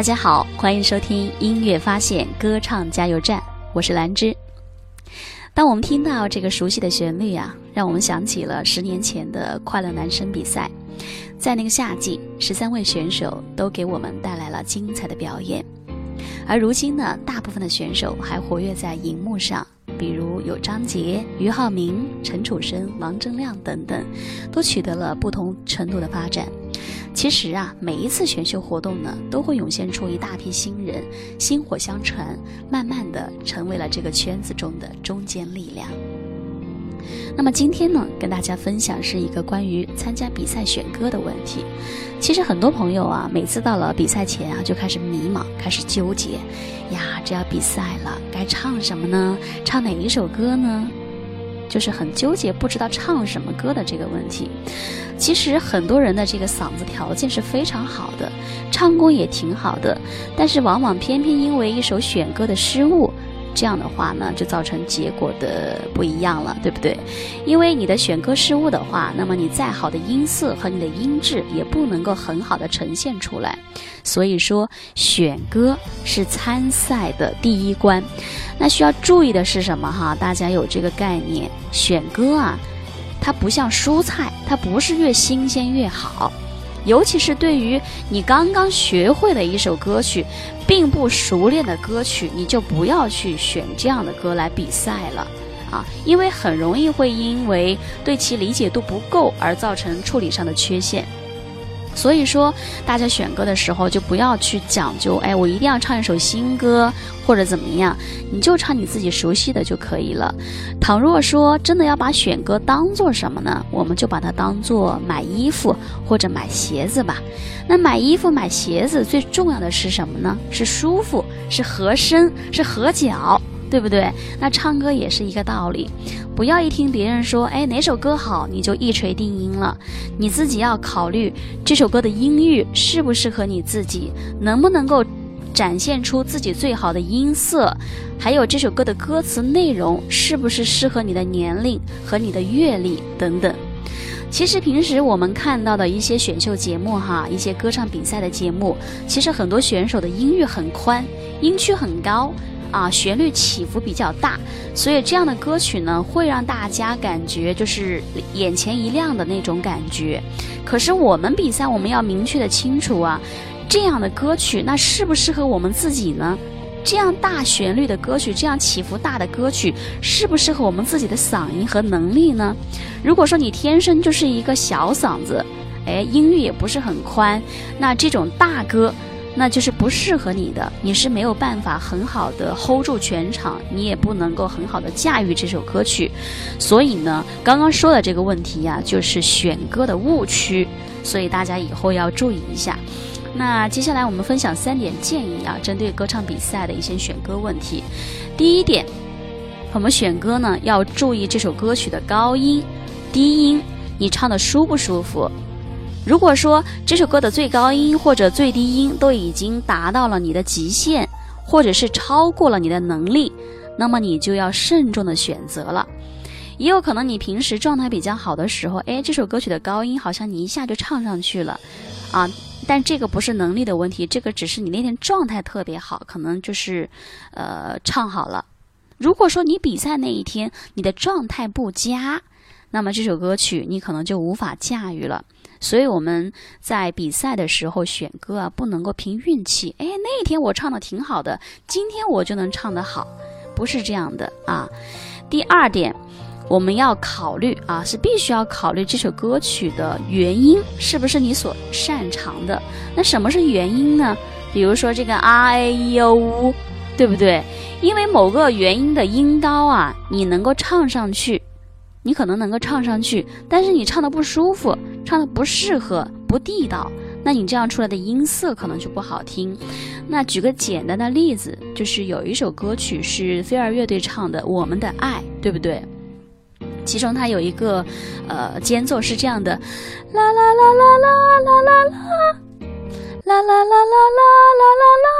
大家好，欢迎收听音乐发现歌唱加油站，我是兰芝。当我们听到这个熟悉的旋律啊，让我们想起了十年前的快乐男声比赛，在那个夏季，十三位选手都给我们带来了精彩的表演。而如今呢，大部分的选手还活跃在荧幕上，比如有张杰、俞灏明、陈楚生、王铮亮等等，都取得了不同程度的发展。其实啊，每一次选秀活动呢，都会涌现出一大批新人，薪火相传，慢慢的成为了这个圈子中的中坚力量。那么今天呢，跟大家分享是一个关于参加比赛选歌的问题。其实很多朋友啊，每次到了比赛前啊，就开始迷茫，开始纠结，呀，这要比赛了，该唱什么呢？唱哪一首歌呢？就是很纠结，不知道唱什么歌的这个问题。其实很多人的这个嗓子条件是非常好的，唱功也挺好的，但是往往偏偏因为一首选歌的失误。这样的话呢，就造成结果的不一样了，对不对？因为你的选歌失误的话，那么你再好的音色和你的音质也不能够很好的呈现出来。所以说，选歌是参赛的第一关。那需要注意的是什么哈？大家有这个概念，选歌啊，它不像蔬菜，它不是越新鲜越好。尤其是对于你刚刚学会的一首歌曲，并不熟练的歌曲，你就不要去选这样的歌来比赛了，啊，因为很容易会因为对其理解度不够而造成处理上的缺陷。所以说，大家选歌的时候就不要去讲究，哎，我一定要唱一首新歌或者怎么样，你就唱你自己熟悉的就可以了。倘若说真的要把选歌当做什么呢？我们就把它当做买衣服或者买鞋子吧。那买衣服买鞋子最重要的是什么呢？是舒服，是合身，是合脚。对不对？那唱歌也是一个道理，不要一听别人说，哎，哪首歌好，你就一锤定音了。你自己要考虑这首歌的音域适不适合你自己，能不能够展现出自己最好的音色，还有这首歌的歌词内容是不是适合你的年龄和你的阅历等等。其实平时我们看到的一些选秀节目哈，一些歌唱比赛的节目，其实很多选手的音域很宽，音区很高。啊，旋律起伏比较大，所以这样的歌曲呢，会让大家感觉就是眼前一亮的那种感觉。可是我们比赛，我们要明确的清楚啊，这样的歌曲那适不适合我们自己呢？这样大旋律的歌曲，这样起伏大的歌曲，适不适合我们自己的嗓音和能力呢？如果说你天生就是一个小嗓子，哎，音域也不是很宽，那这种大歌。那就是不适合你的，你是没有办法很好的 hold 住全场，你也不能够很好的驾驭这首歌曲。所以呢，刚刚说的这个问题呀，就是选歌的误区，所以大家以后要注意一下。那接下来我们分享三点建议啊，针对歌唱比赛的一些选歌问题。第一点，我们选歌呢要注意这首歌曲的高音、低音，你唱的舒不舒服？如果说这首歌的最高音或者最低音都已经达到了你的极限，或者是超过了你的能力，那么你就要慎重的选择了。也有可能你平时状态比较好的时候，哎，这首歌曲的高音好像你一下就唱上去了，啊，但这个不是能力的问题，这个只是你那天状态特别好，可能就是，呃，唱好了。如果说你比赛那一天你的状态不佳，那么这首歌曲你可能就无法驾驭了。所以我们在比赛的时候选歌啊，不能够凭运气。哎，那一天我唱的挺好的，今天我就能唱得好，不是这样的啊。第二点，我们要考虑啊，是必须要考虑这首歌曲的原因是不是你所擅长的。那什么是原因呢？比如说这个 R A E O 对不对？因为某个元音的音高啊，你能够唱上去。你可能能够唱上去，但是你唱的不舒服，唱的不适合，不地道，那你这样出来的音色可能就不好听。那举个简单的例子，就是有一首歌曲是飞儿乐队唱的《我们的爱》，对不对？其中它有一个呃间奏是这样的，啦啦啦啦啦啦啦啦，啦啦啦啦啦啦啦啦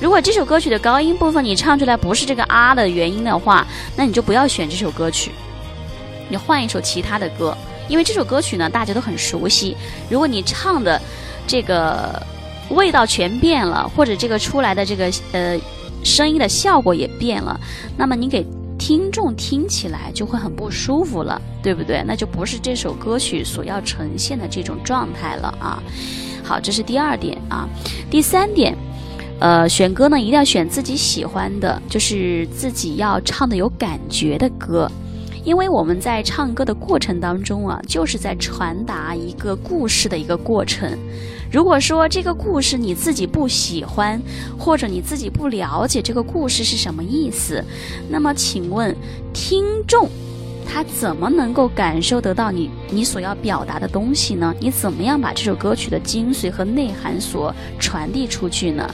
如果这首歌曲的高音部分你唱出来不是这个啊的原因的话，那你就不要选这首歌曲，你换一首其他的歌，因为这首歌曲呢大家都很熟悉。如果你唱的这个味道全变了，或者这个出来的这个呃声音的效果也变了，那么你给听众听起来就会很不舒服了，对不对？那就不是这首歌曲所要呈现的这种状态了啊。好，这是第二点啊。第三点。呃，选歌呢，一定要选自己喜欢的，就是自己要唱的有感觉的歌，因为我们在唱歌的过程当中啊，就是在传达一个故事的一个过程。如果说这个故事你自己不喜欢，或者你自己不了解这个故事是什么意思，那么请问听众他怎么能够感受得到你你所要表达的东西呢？你怎么样把这首歌曲的精髓和内涵所传递出去呢？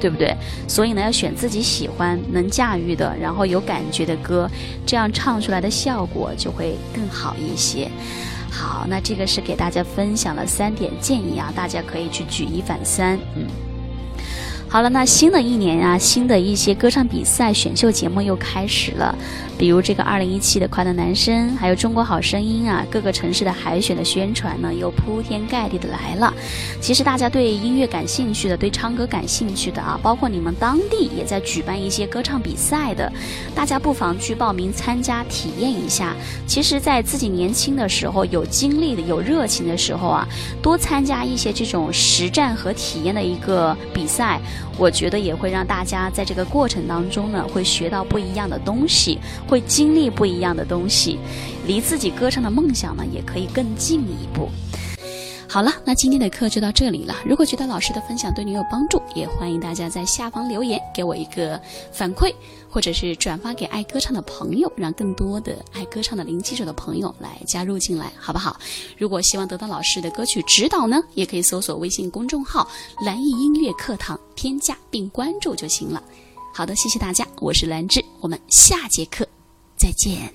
对不对？所以呢，要选自己喜欢、能驾驭的，然后有感觉的歌，这样唱出来的效果就会更好一些。好，那这个是给大家分享了三点建议啊，大家可以去举一反三。嗯，好了，那新的一年啊，新的一些歌唱比赛、选秀节目又开始了。比如这个二零一七的快乐男声，还有中国好声音啊，各个城市的海选的宣传呢，又铺天盖地的来了。其实大家对音乐感兴趣的，对唱歌感兴趣的啊，包括你们当地也在举办一些歌唱比赛的，大家不妨去报名参加体验一下。其实，在自己年轻的时候，有精力的、有热情的时候啊，多参加一些这种实战和体验的一个比赛，我觉得也会让大家在这个过程当中呢，会学到不一样的东西。会经历不一样的东西，离自己歌唱的梦想呢，也可以更进一步。好了，那今天的课就到这里了。如果觉得老师的分享对你有帮助，也欢迎大家在下方留言给我一个反馈，或者是转发给爱歌唱的朋友，让更多的爱歌唱的零基础的朋友来加入进来，好不好？如果希望得到老师的歌曲指导呢，也可以搜索微信公众号“蓝艺音乐课堂”，添加并关注就行了。好的，谢谢大家，我是兰芝，我们下节课。再见。